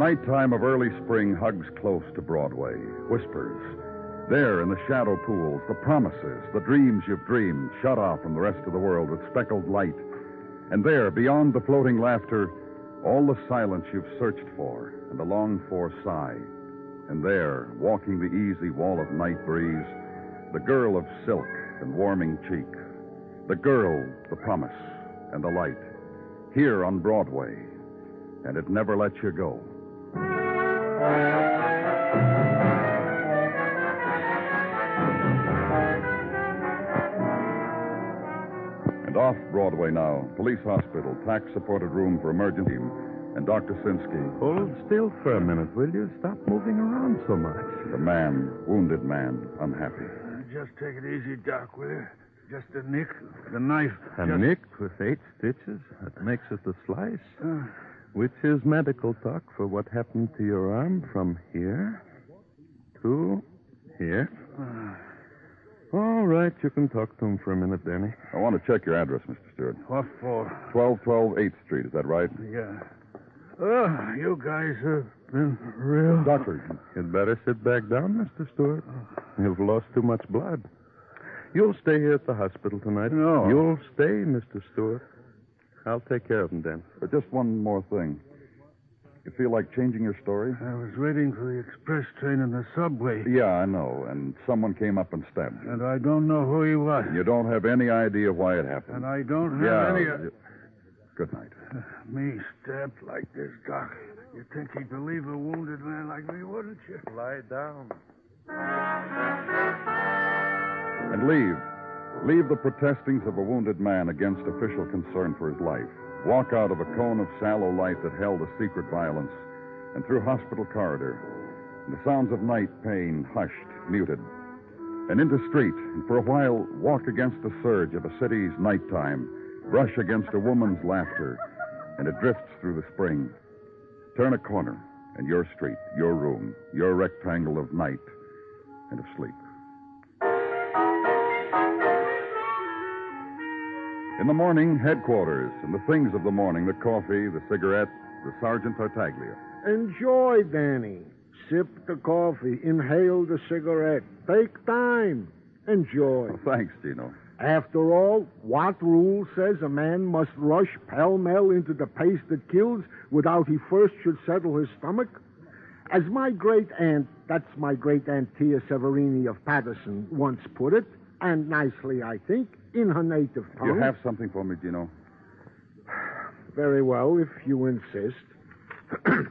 Nighttime of early spring hugs close to Broadway, whispers. There in the shadow pools, the promises, the dreams you've dreamed, shut off from the rest of the world with speckled light. And there, beyond the floating laughter, all the silence you've searched for and the longed for sigh. And there, walking the easy wall of night breeze, the girl of silk and warming cheek. The girl, the promise, and the light. Here on Broadway. And it never lets you go. And off Broadway now, police hospital, tax supported room for emergency, and Dr. Sinsky. Hold still for a minute, will you? Stop moving around so much. The man, wounded man, unhappy. Just take it easy, Doc, will you? Just a nick. The knife. A just... nick with eight stitches. That makes it a slice. Uh, Which is medical talk for what happened to your arm from here to here. Ah. All right, you can talk to him for a minute, Danny. I want to check your address, Mr. Stewart. What for? 1212 8th Street, is that right? Yeah. Oh, you guys have been real. Doctor. You'd better sit back down, Mr. Stewart. You've lost too much blood. You'll stay here at the hospital tonight. No. You'll stay, Mr. Stewart. I'll take care of him, Dan. But just one more thing. You feel like changing your story? I was waiting for the express train in the subway. Yeah, I know. And someone came up and stabbed you. And I don't know who he was. You don't have any idea why it happened. And I don't have yeah. any. you- Good night. Me stabbed like this, Doc. You'd think he'd believe a wounded man like me, wouldn't you? Lie down. And leave. Leave the protestings of a wounded man against official concern for his life. Walk out of a cone of sallow light that held a secret violence, and through hospital corridor. And the sounds of night pain hushed, muted. And into street, and for a while walk against the surge of a city's nighttime, brush against a woman's laughter, and it drifts through the spring. Turn a corner, and your street, your room, your rectangle of night and of sleep. In the morning, headquarters, and the things of the morning the coffee, the cigarette, the Sergeant Tartaglia. Enjoy, Danny. Sip the coffee, inhale the cigarette. Take time. Enjoy. Oh, thanks, Gino. After all, what rule says a man must rush pell mell into the pace that kills without he first should settle his stomach? As my great aunt, that's my great aunt Tia Severini of Patterson, once put it, and nicely, I think, in her native tongue. You have something for me, Gino? Very well, if you insist.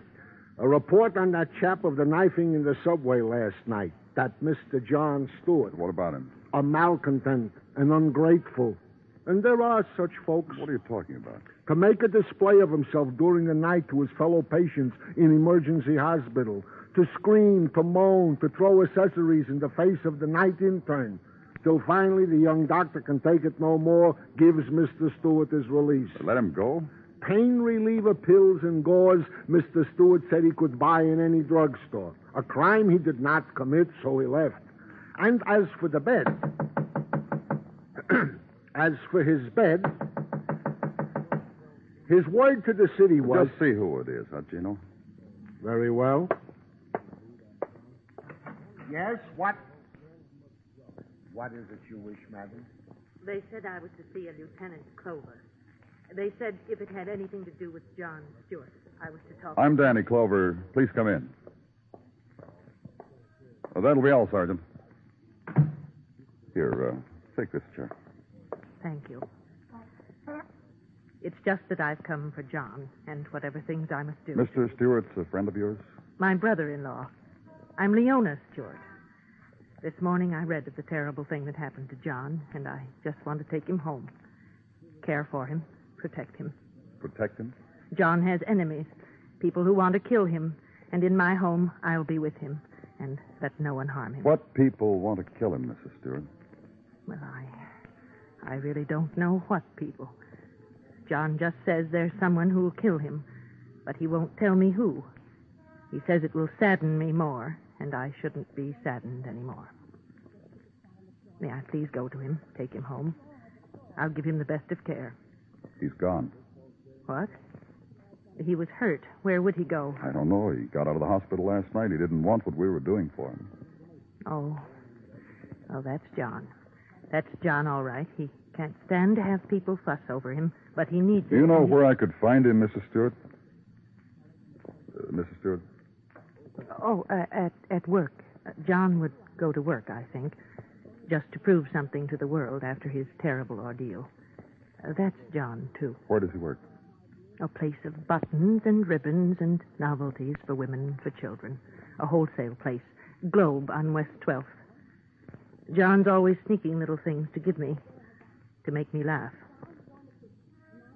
A report on that chap of the knifing in the subway last night, that Mr. John Stewart. What about him? A malcontent, an ungrateful. And there are such folks. What are you talking about? To make a display of himself during the night to his fellow patients in emergency hospital. To scream, to moan, to throw accessories in the face of the night intern. Till finally the young doctor can take it no more, gives Mr. Stewart his release. Let him go? Pain reliever pills and gauze Mr. Stewart said he could buy in any drugstore. A crime he did not commit, so he left. And as for the bed, as for his bed, his word to the city was. Just see who it is, huh, Gino? Very well. Yes, what? What is it you wish, madam? They said I was to see a Lieutenant Clover. They said if it had anything to do with John Stewart, I was to talk. I'm Danny Clover. Please come in. Well, that'll be all, Sergeant. Here, uh, take this chair. Thank you. It's just that I've come for John and whatever things I must do. Mr. Stewart's a friend of yours? My brother-in-law. I'm Leona Stewart. This morning I read of the terrible thing that happened to John, and I just want to take him home. Care for him, protect him. Protect him? John has enemies, people who want to kill him, and in my home I'll be with him and let no one harm him. What people want to kill him, Mrs. Stewart? Well, I I really don't know what people. John just says there's someone who'll kill him, but he won't tell me who. He says it will sadden me more, and I shouldn't be saddened anymore. May I please go to him, take him home? I'll give him the best of care. He's gone. What? He was hurt. Where would he go? I don't know. He got out of the hospital last night. He didn't want what we were doing for him. Oh. Oh, that's John. That's John, all right. He can't stand to have people fuss over him, but he needs Do you know he- where I could find him, Mrs. Stewart? Uh, Mrs. Stewart? Oh, uh, at at work. Uh, John would go to work, I think, just to prove something to the world after his terrible ordeal. Uh, that's John too. Where does he work? A place of buttons and ribbons and novelties for women and for children. A wholesale place. Globe on West 12th. John's always sneaking little things to give me, to make me laugh.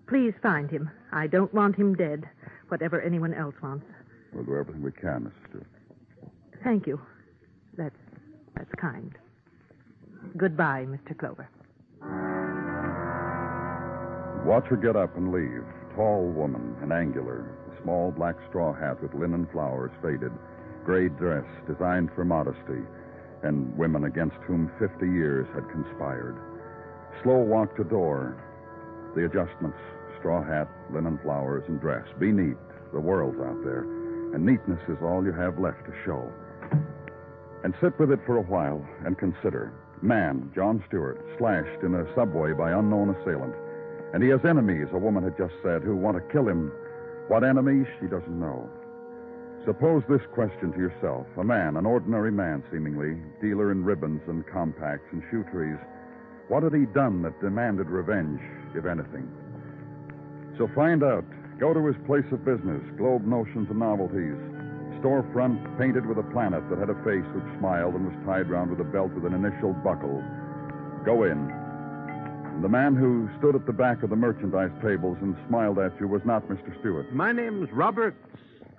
Please find him. I don't want him dead, whatever anyone else wants. We'll do everything we can, Mrs. Stewart. Thank you. That's that's kind. Goodbye, Mr. Clover. Watch her get up and leave. Tall woman and angular. A small black straw hat with linen flowers faded. Gray dress designed for modesty. And women against whom 50 years had conspired. Slow walk to door. The adjustments straw hat, linen flowers, and dress. Be neat. The world's out there. And neatness is all you have left to show. And sit with it for a while and consider. Man, John Stewart, slashed in a subway by unknown assailant. And he has enemies, a woman had just said, who want to kill him. What enemies, she doesn't know. Suppose this question to yourself. A man, an ordinary man, seemingly, dealer in ribbons and compacts and shoe trees. What had he done that demanded revenge, if anything? So find out. Go to his place of business, Globe Notions and Novelties. Storefront painted with a planet that had a face which smiled and was tied round with a belt with an initial buckle. Go in. The man who stood at the back of the merchandise tables and smiled at you was not Mr. Stewart. My name's Roberts.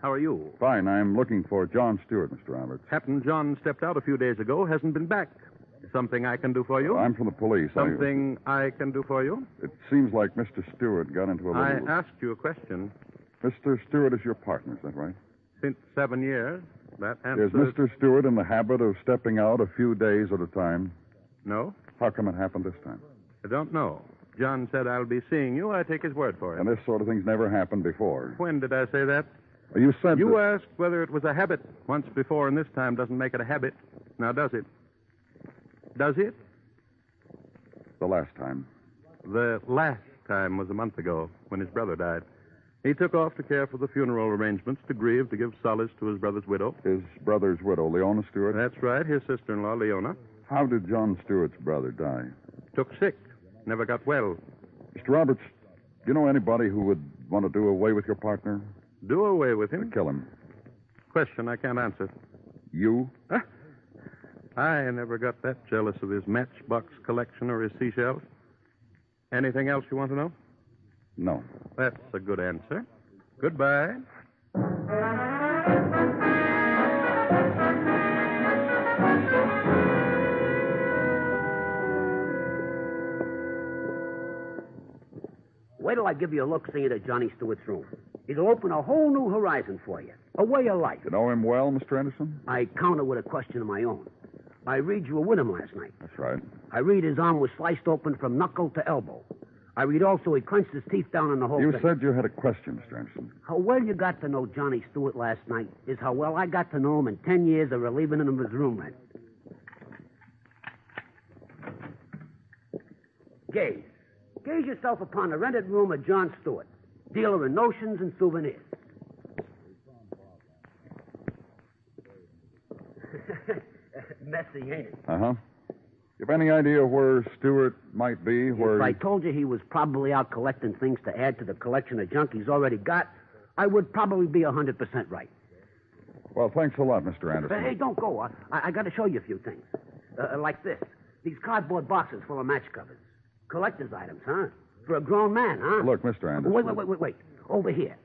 How are you? Fine. I'm looking for John Stewart, Mr. Roberts. Captain John stepped out a few days ago, hasn't been back. Something I can do for you? I'm from the police. I- Something I, can do for you? It seems like Mr. Stewart got into a little. I asked you a question. Mr. Stewart is your partner, is that right? Since seven years, that answers. Is Mr. Stewart in the habit of stepping out a few days at a time? No, How come it happened this time? I don't know. John said I'll be seeing you. I take his word for it. And this sort of thing's never happened before. When did I say that? You said You that- asked whether it was a habit. Once before, and this time doesn't make it a habit. Now, does it? Does it? the last time. The last time was a month ago when his brother died. He took off to care for the funeral arrangements, to grieve, to give solace to his brother's widow. His brother's widow, Leona Stewart. That's right, his sister in law, Leona. How did John Stewart's brother die? Took sick. Never got well. Mr. Roberts, do you know anybody who would want to do away with your partner? Do away with him? Kill him. Question I can't answer. You? Huh? I never got that jealous of his matchbox collection or his seashells. Anything else you want to know? No. That's a good answer. Goodbye. Wait till I give you a look see at Johnny Stewart's room. It'll open a whole new horizon for you. A way of life. You know him well, Mr. Anderson? I counter with a question of my own. I read you were with him last night. That's right. I read his arm was sliced open from knuckle to elbow. I read also he clenched his teeth down in the whole You thing. said you had a question, Mr. Anderson. How well you got to know Johnny Stewart last night is how well I got to know him in ten years of relieving him of his room rent. Gaze. Gaze yourself upon the rented room of John Stewart, dealer in notions and souvenirs. Messy? Uh huh. You have any idea where Stewart might be? Where If I told you he was probably out collecting things to add to the collection of junk he's already got, I would probably be a 100% right. Well, thanks a lot, Mr. But Anderson. hey, don't go. I, I got to show you a few things. Uh, like this. These cardboard boxes full of match covers. Collector's items, huh? For a grown man, huh? Look, Mr. Anderson. Wait, wait, wait, wait, wait. Over here.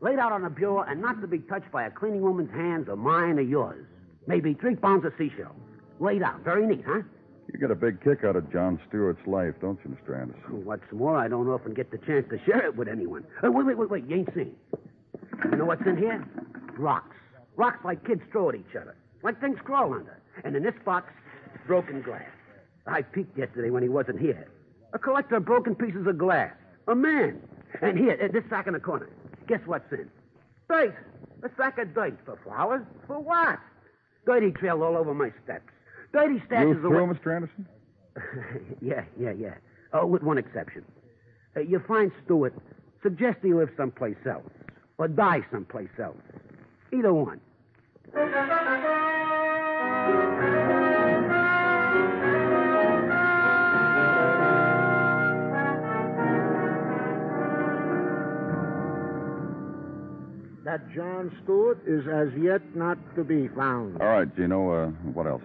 Laid out on a bureau and not to be touched by a cleaning woman's hands or mine or yours. Maybe three pounds of seashell. Laid out. Very neat, huh? You get a big kick out of John Stewart's life, don't you, Mr. Anderson? What's more, I don't often get the chance to share it with anyone. Uh, wait, wait, wait, wait. You ain't seen. You know what's in here? Rocks. Rocks like kids throw at each other. Like things crawl under. And in this box, broken glass. I peeked yesterday when he wasn't here. A collector of broken pieces of glass. A man. And here, this sack in the corner. Guess what's in? Dirt. A sack of dirt. For flowers? For what? Dirty trail all over my steps. Dirty You stashes through, away. Mr. Anderson? yeah, yeah, yeah. Oh, with one exception. Uh, you find Stewart, suggest he lives someplace else, or die someplace else. Either one. That John Stewart is as yet not to be found. All right, Gino. Uh, what else?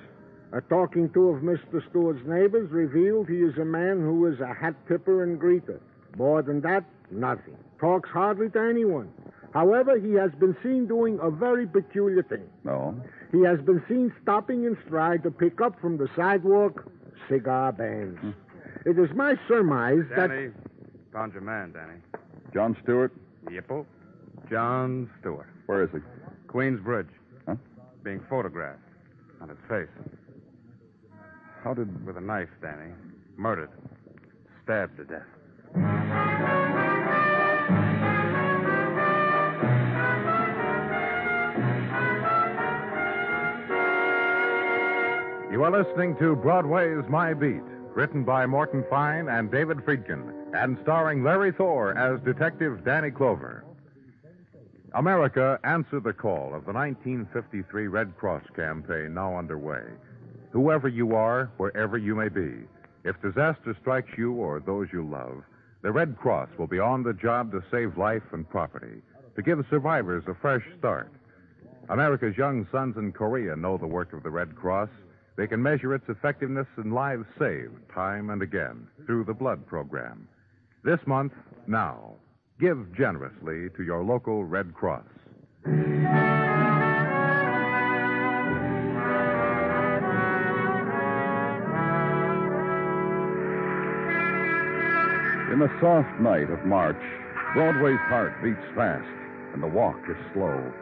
A talking to of Mr. Stewart's neighbors revealed he is a man who is a hat tipper and greeter. More than that, nothing. Talks hardly to anyone. However, he has been seen doing a very peculiar thing. No. He has been seen stopping in stride to pick up from the sidewalk cigar bands. It is my surmise that Danny, found your man, Danny. John Stewart? Yippo. John Stewart. Where is he? Queens Bridge. Huh? Being photographed. On his face. How did. With a knife, Danny. Murdered. Stabbed to death. You are listening to Broadway's My Beat, written by Morton Fine and David Friedkin, and starring Larry Thor as Detective Danny Clover. America, answer the call of the 1953 Red Cross campaign now underway. Whoever you are, wherever you may be, if disaster strikes you or those you love, the Red Cross will be on the job to save life and property, to give survivors a fresh start. America's young sons in Korea know the work of the Red Cross. They can measure its effectiveness in lives saved time and again through the blood program. This month, now, give generously to your local Red Cross. In the soft night of March, Broadway's heart beats fast, and the walk is slow.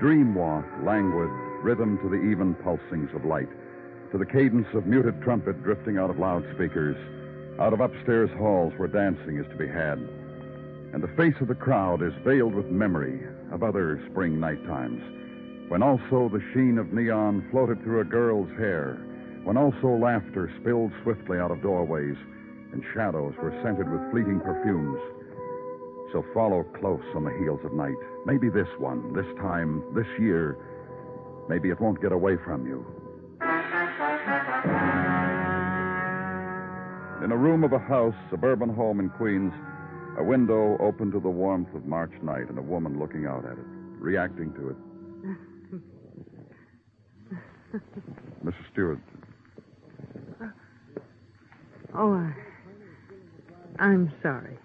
Dream walk, languid, rhythm to the even pulsings of light, to the cadence of muted trumpet drifting out of loudspeakers, out of upstairs halls where dancing is to be had. And the face of the crowd is veiled with memory of other spring night times, when also the sheen of neon floated through a girl's hair, when also laughter spilled swiftly out of doorways, and shadows were scented with fleeting perfumes. So follow close on the heels of night. Maybe this one, this time, this year, maybe it won't get away from you. In a room of a house, suburban home in Queens, a window open to the warmth of March night and a woman looking out at it, reacting to it. Mrs. Stewart, Oh, I, I'm sorry.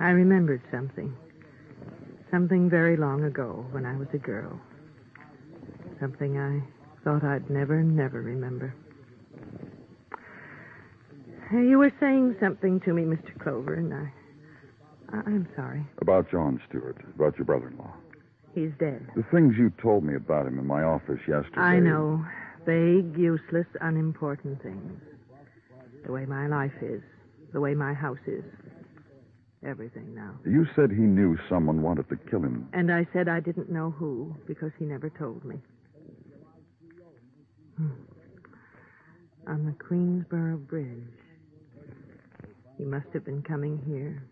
I remembered something. Something very long ago when I was a girl. Something I thought I'd never, never remember. You were saying something to me, Mr. Clover, and I. I- I'm sorry. about John Stewart, about your brother in law. He's dead. The things you told me about him in my office yesterday. I know. Vague, useless, unimportant things. The way my life is. The way my house is. Everything now. You said he knew someone wanted to kill him. And I said I didn't know who because he never told me. Hmm. On the Queensboro Bridge. He must have been coming here.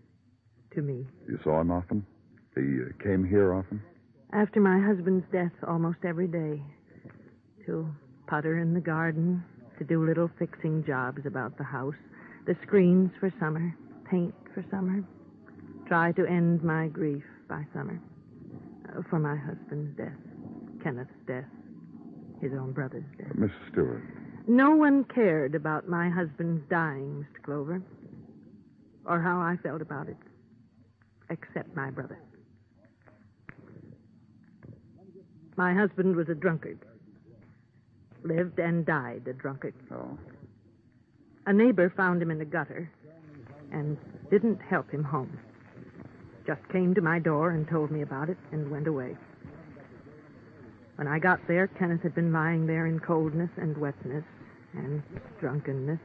To me. You saw him often? He uh, came here often? After my husband's death, almost every day. To putter in the garden, to do little fixing jobs about the house, the screens for summer, paint for summer. Try to end my grief by summer. Uh, for my husband's death, Kenneth's death, his own brother's death. Miss Stewart. No one cared about my husband's dying, Mr. Clover, or how I felt about it, except my brother. My husband was a drunkard. Lived and died a drunkard. Oh. A neighbor found him in the gutter and didn't help him home. Just came to my door and told me about it and went away. When I got there, Kenneth had been lying there in coldness and wetness and drunkenness.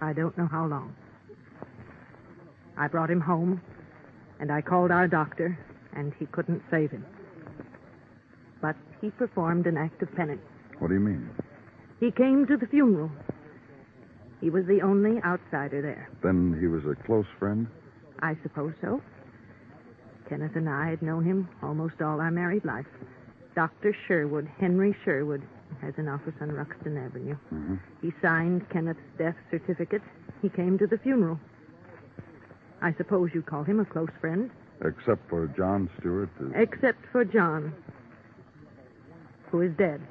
I don't know how long. I brought him home, and I called our doctor, and he couldn't save him. But he performed an act of penance. What do you mean? He came to the funeral. He was the only outsider there. Then he was a close friend? I suppose so. Kenneth and I had known him almost all our married life. Dr. Sherwood, Henry Sherwood, has an office on Ruxton Avenue. Mm-hmm. He signed Kenneth's death certificate. He came to the funeral. I suppose you call him a close friend, Except for John Stewart. uh, except for John, who is dead,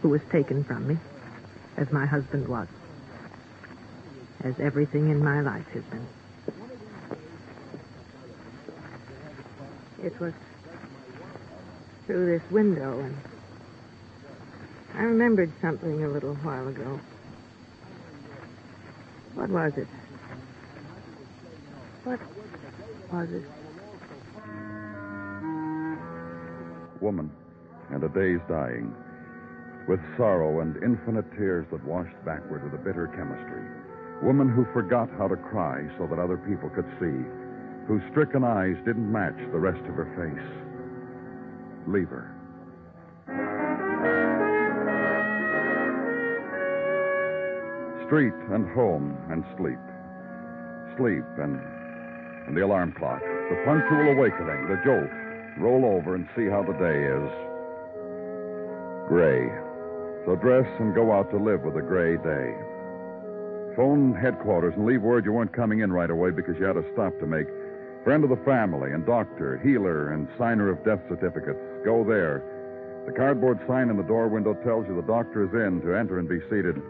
who was taken from me, as my husband was, as everything in my life has been. It was through this window, and I remembered something a little while ago. What was it? What was it? Woman, and a day's dying. With sorrow and infinite tears that washed backward with a bitter chemistry. Woman who forgot how to cry so that other people could see. Whose stricken eyes didn't match the rest of her face. Leave her. Street and home and sleep. Sleep and and the alarm clock. The punctual awakening, the jolt. Roll over and see how the day is. Gray. So dress and go out to live with a gray day. Phone headquarters and leave word you weren't coming in right away because you had a stop to make. Friend of the family and doctor, healer, and signer of death certificates. Go there. The cardboard sign in the door window tells you the doctor is in to enter and be seated.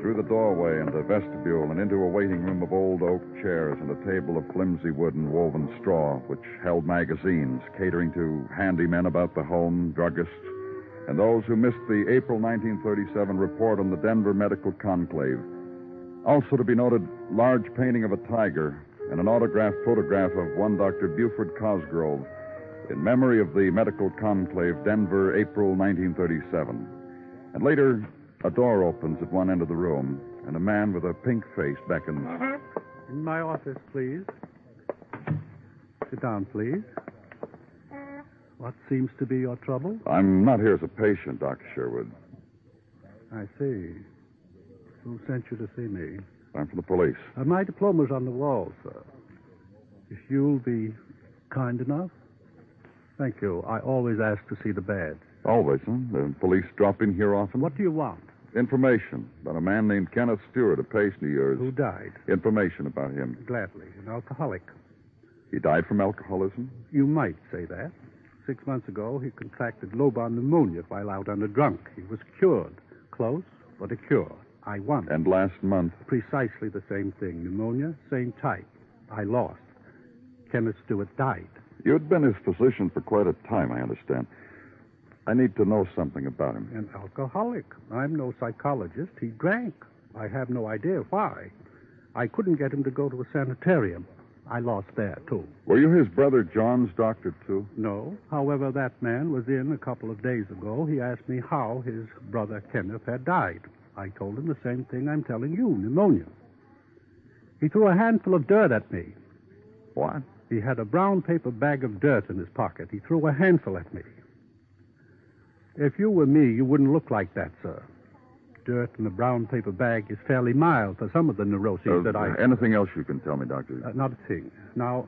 Through the doorway and the vestibule and into a waiting room of old oak chairs and a table of flimsy wood and woven straw, which held magazines catering to handymen about the home, druggists, and those who missed the April 1937 report on the Denver Medical Conclave. Also to be noted, large painting of a tiger and an autographed photograph of one Dr. Buford Cosgrove in memory of the Medical Conclave, Denver, April 1937. And later, a door opens at one end of the room, and a man with a pink face beckons. In my office, please. Sit down, please. What seems to be your trouble? I'm not here as a patient, Dr. Sherwood. I see. Who sent you to see me? I'm from the police. Uh, my diploma's on the wall, sir. If you'll be kind enough. Thank you. I always ask to see the badge. Always, huh? The police drop in here often? What do you want? Information about a man named Kenneth Stewart, a patient of yours. Who died? Information about him. Gladly. An alcoholic. He died from alcoholism? You might say that. Six months ago, he contracted lobar pneumonia while out on a drunk. He was cured. Close, but a cure. I won. And last month? Precisely the same thing. Pneumonia, same type. I lost. Kenneth Stewart died. You'd been his physician for quite a time, I understand. I need to know something about him. An alcoholic. I'm no psychologist. He drank. I have no idea why. I couldn't get him to go to a sanitarium. I lost there, too. Were you his brother John's doctor, too? No. However, that man was in a couple of days ago. He asked me how his brother Kenneth had died. I told him the same thing I'm telling you pneumonia. He threw a handful of dirt at me. What? He had a brown paper bag of dirt in his pocket. He threw a handful at me. If you were me, you wouldn't look like that, sir. Dirt in a brown paper bag is fairly mild for some of the neuroses Uh, that I. Anything else you can tell me, Doctor? Uh, not a thing. Now,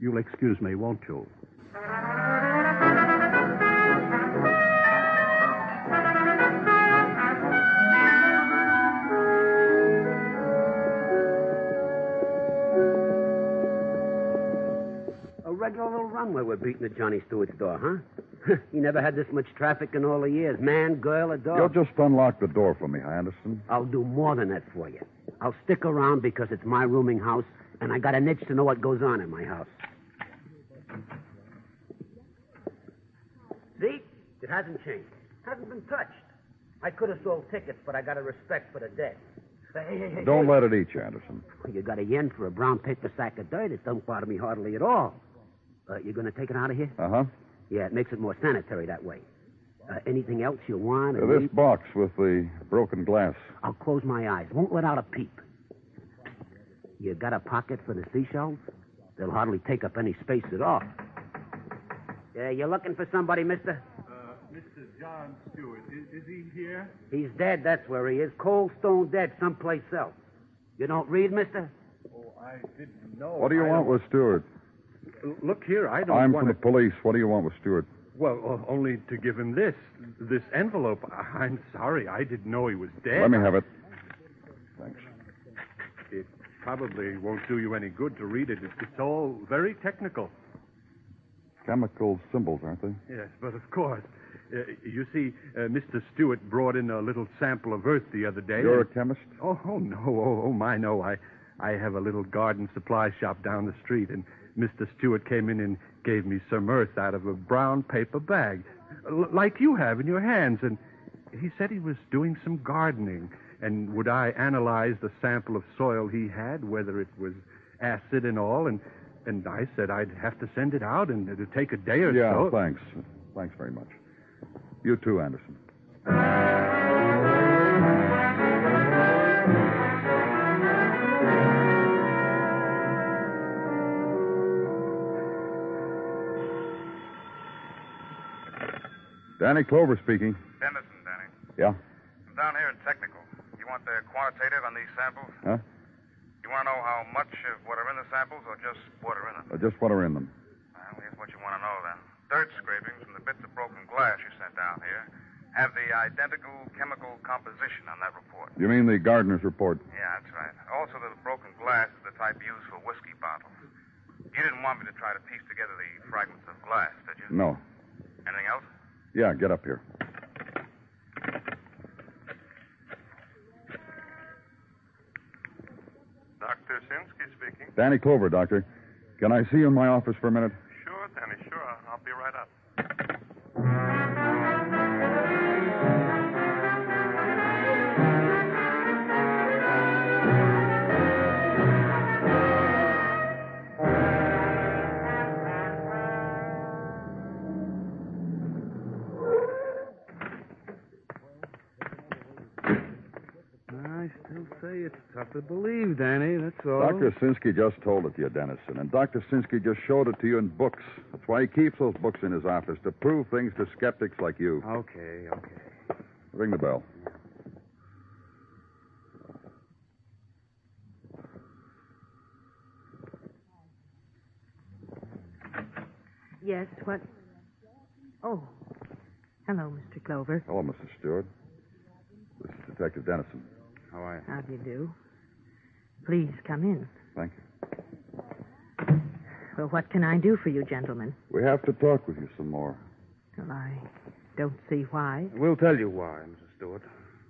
you'll excuse me, won't you? Regular little we're beating at Johnny Stewart's door, huh? he never had this much traffic in all the years. Man, girl, or dog. You'll just unlock the door for me, Anderson. I'll do more than that for you. I'll stick around because it's my rooming house, and I got an itch to know what goes on in my house. See? It hasn't changed. Hasn't been touched. I could have sold tickets, but I got a respect for the dead. Hey, hey, hey, Don't hey. let it eat you, Anderson. You got a yen for a brown paper sack of dirt. It don't bother me hardly at all. Uh, you going to take it out of here? Uh huh. Yeah, it makes it more sanitary that way. Uh, anything else you want? Uh, this need? box with the broken glass. I'll close my eyes. Won't let out a peep. You got a pocket for the seashells? They'll hardly take up any space at all. Yeah, you're looking for somebody, mister? Uh, Mr. John Stewart, is, is he here? He's dead, that's where he is. Cold stone dead someplace else. You don't read, mister? Oh, I didn't know. What do you I want don't- with Stewart? Look here, I don't I'm want from the police. What do you want with Stewart? Well, only to give him this, this envelope. I'm sorry, I didn't know he was dead. Let me have it. Thanks. It probably won't do you any good to read it. It's, all very technical. Chemical symbols, aren't they? Yes, but of course. Uh, you see, uh, Mr. Stewart brought in a little sample of earth the other day. You're a chemist? Oh, oh no, oh, oh my, no. I, I have a little garden supply shop down the street, and Mr. Stewart came in and gave me some earth out of a brown paper bag, l- like you have in your hands. And he said he was doing some gardening, and would I analyze the sample of soil he had, whether it was acid and all, and and I said I'd have to send it out, and it'd take a day or yeah, so. Yeah, thanks. Thanks very much. You too, Anderson. Danny Clover speaking. Dennison, Danny. Yeah? I'm down here in technical. You want the quantitative on these samples? Huh? You want to know how much of what are in the samples or just what are in them? Uh, just what are in them? Well, here's what you want to know then. Dirt scrapings from the bits of broken glass you sent down here have the identical chemical composition on that report. You mean the gardener's report? Yeah, that's right. Also, the broken glass is the type used for whiskey bottles. You didn't want me to try to piece together the fragments of glass, did you? No. Anything else? Yeah, get up here. Dr. Sinsky speaking. Danny Clover, Doctor. Can I see you in my office for a minute? Sure, Danny, sure. I'll be right up. To believe, Danny. That's all. Dr. Sinsky just told it to you, Dennison, and Dr. Sinsky just showed it to you in books. That's why he keeps those books in his office, to prove things to skeptics like you. Okay, okay. Ring the bell. Yes, what? Oh. Hello, Mr. Clover. Hello, Mr. Stewart. This is Detective Dennison. How are you? How do you do? Please come in. Thank you. Well, what can I do for you, gentlemen? We have to talk with you some more. Well, I don't see why. We'll tell you why, Mrs. Stewart.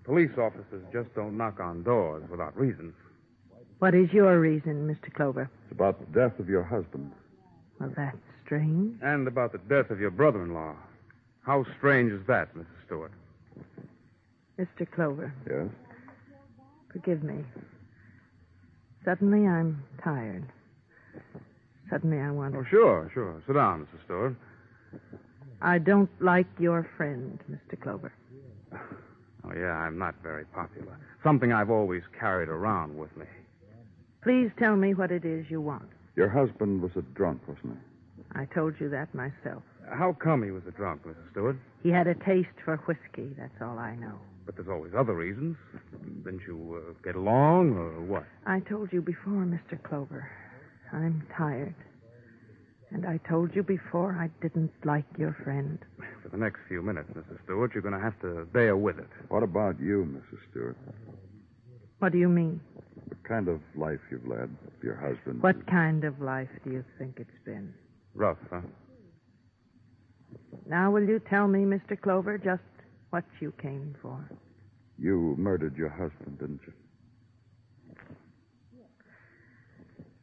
Police officers just don't knock on doors without reason. What is your reason, Mr. Clover? It's about the death of your husband. Well, that's strange. And about the death of your brother in law. How strange is that, Mrs. Stewart? Mr. Clover, Yes? forgive me. Suddenly I'm tired. Suddenly I want Oh, sure, sure. Sit down, Mrs. Stewart. I don't like your friend, Mr. Clover. Oh, yeah, I'm not very popular. Something I've always carried around with me. Please tell me what it is you want. Your husband was a drunk, wasn't he? I told you that myself. How come he was a drunk, Mrs. Stewart? He had a taste for whiskey, that's all I know. But there's always other reasons. Didn't you uh, get along, or what? I told you before, Mr. Clover. I'm tired. And I told you before I didn't like your friend. For the next few minutes, Mrs. Stewart, you're going to have to bear with it. What about you, Mrs. Stewart? What do you mean? What kind of life you've led, your husband? What kind of life do you think it's been? Rough, huh? Now, will you tell me, Mr. Clover, just what you came for? You murdered your husband, didn't you?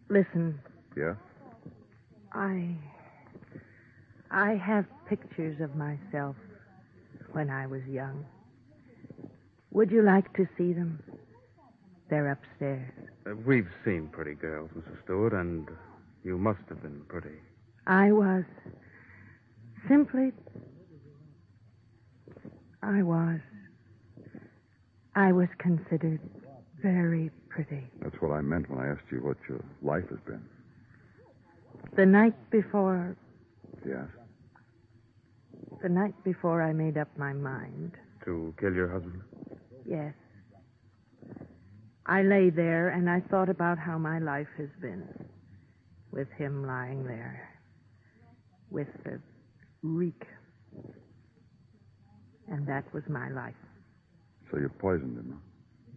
Listen, Yeah? I. I have pictures of myself when I was young. Would you like to see them? They're upstairs. Uh, we've seen pretty girls, Mrs. Stewart, and you must have been pretty. I was simply. I was. I was considered very pretty. That's what I meant when I asked you what your life has been. The night before. Yes? The night before I made up my mind. To kill your husband? Yes. I lay there and I thought about how my life has been. With him lying there. With the reek. And that was my life. So you poisoned him.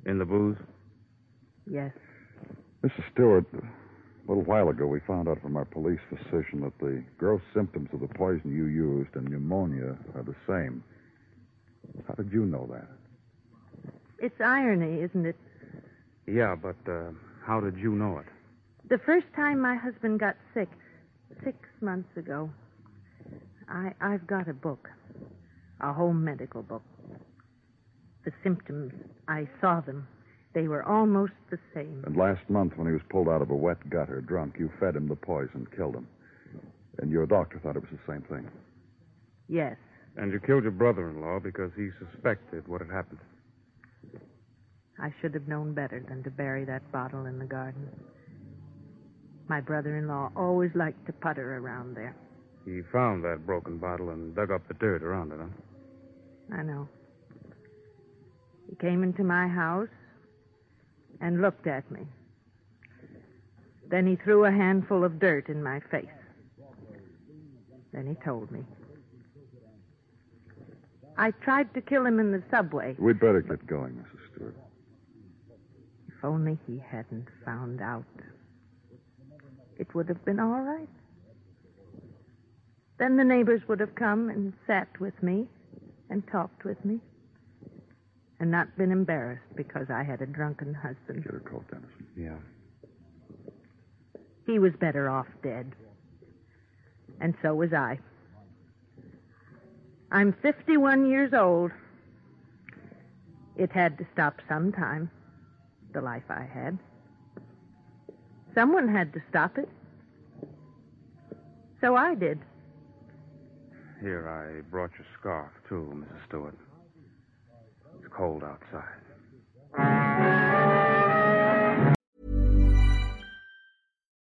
In the booze? Yes. Mrs. Stewart, a little while ago we found out from our police physician that the gross symptoms of the poison you used and pneumonia are the same. How did you know that? It's irony, isn't it? Yeah, but uh, how did you know it? The first time my husband got sick, six months ago, I, I've got a book, a home medical book. The symptoms, I saw them. They were almost the same. And last month, when he was pulled out of a wet gutter drunk, you fed him the poison, killed him. And your doctor thought it was the same thing. Yes. And you killed your brother in law because he suspected what had happened. I should have known better than to bury that bottle in the garden. My brother in law always liked to putter around there. He found that broken bottle and dug up the dirt around it, huh? I know. He came into my house and looked at me. Then he threw a handful of dirt in my face. Then he told me. I tried to kill him in the subway. We'd better get going, Mrs. Stewart. If only he hadn't found out. It would have been all right. Then the neighbors would have come and sat with me and talked with me and not been embarrassed because I had a drunken husband. Get her coat, Dennison. Yeah. He was better off dead. And so was I. I'm 51 years old. It had to stop sometime, the life I had. Someone had to stop it. So I did. Here, I brought your scarf, too, Mrs. Stewart. It's cold outside.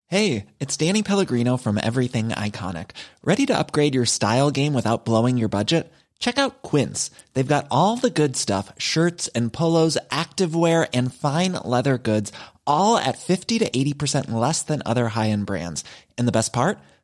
Hey, it's Danny Pellegrino from Everything Iconic. Ready to upgrade your style game without blowing your budget? Check out Quince. They've got all the good stuff shirts and polos, activewear, and fine leather goods, all at 50 to 80% less than other high end brands. And the best part?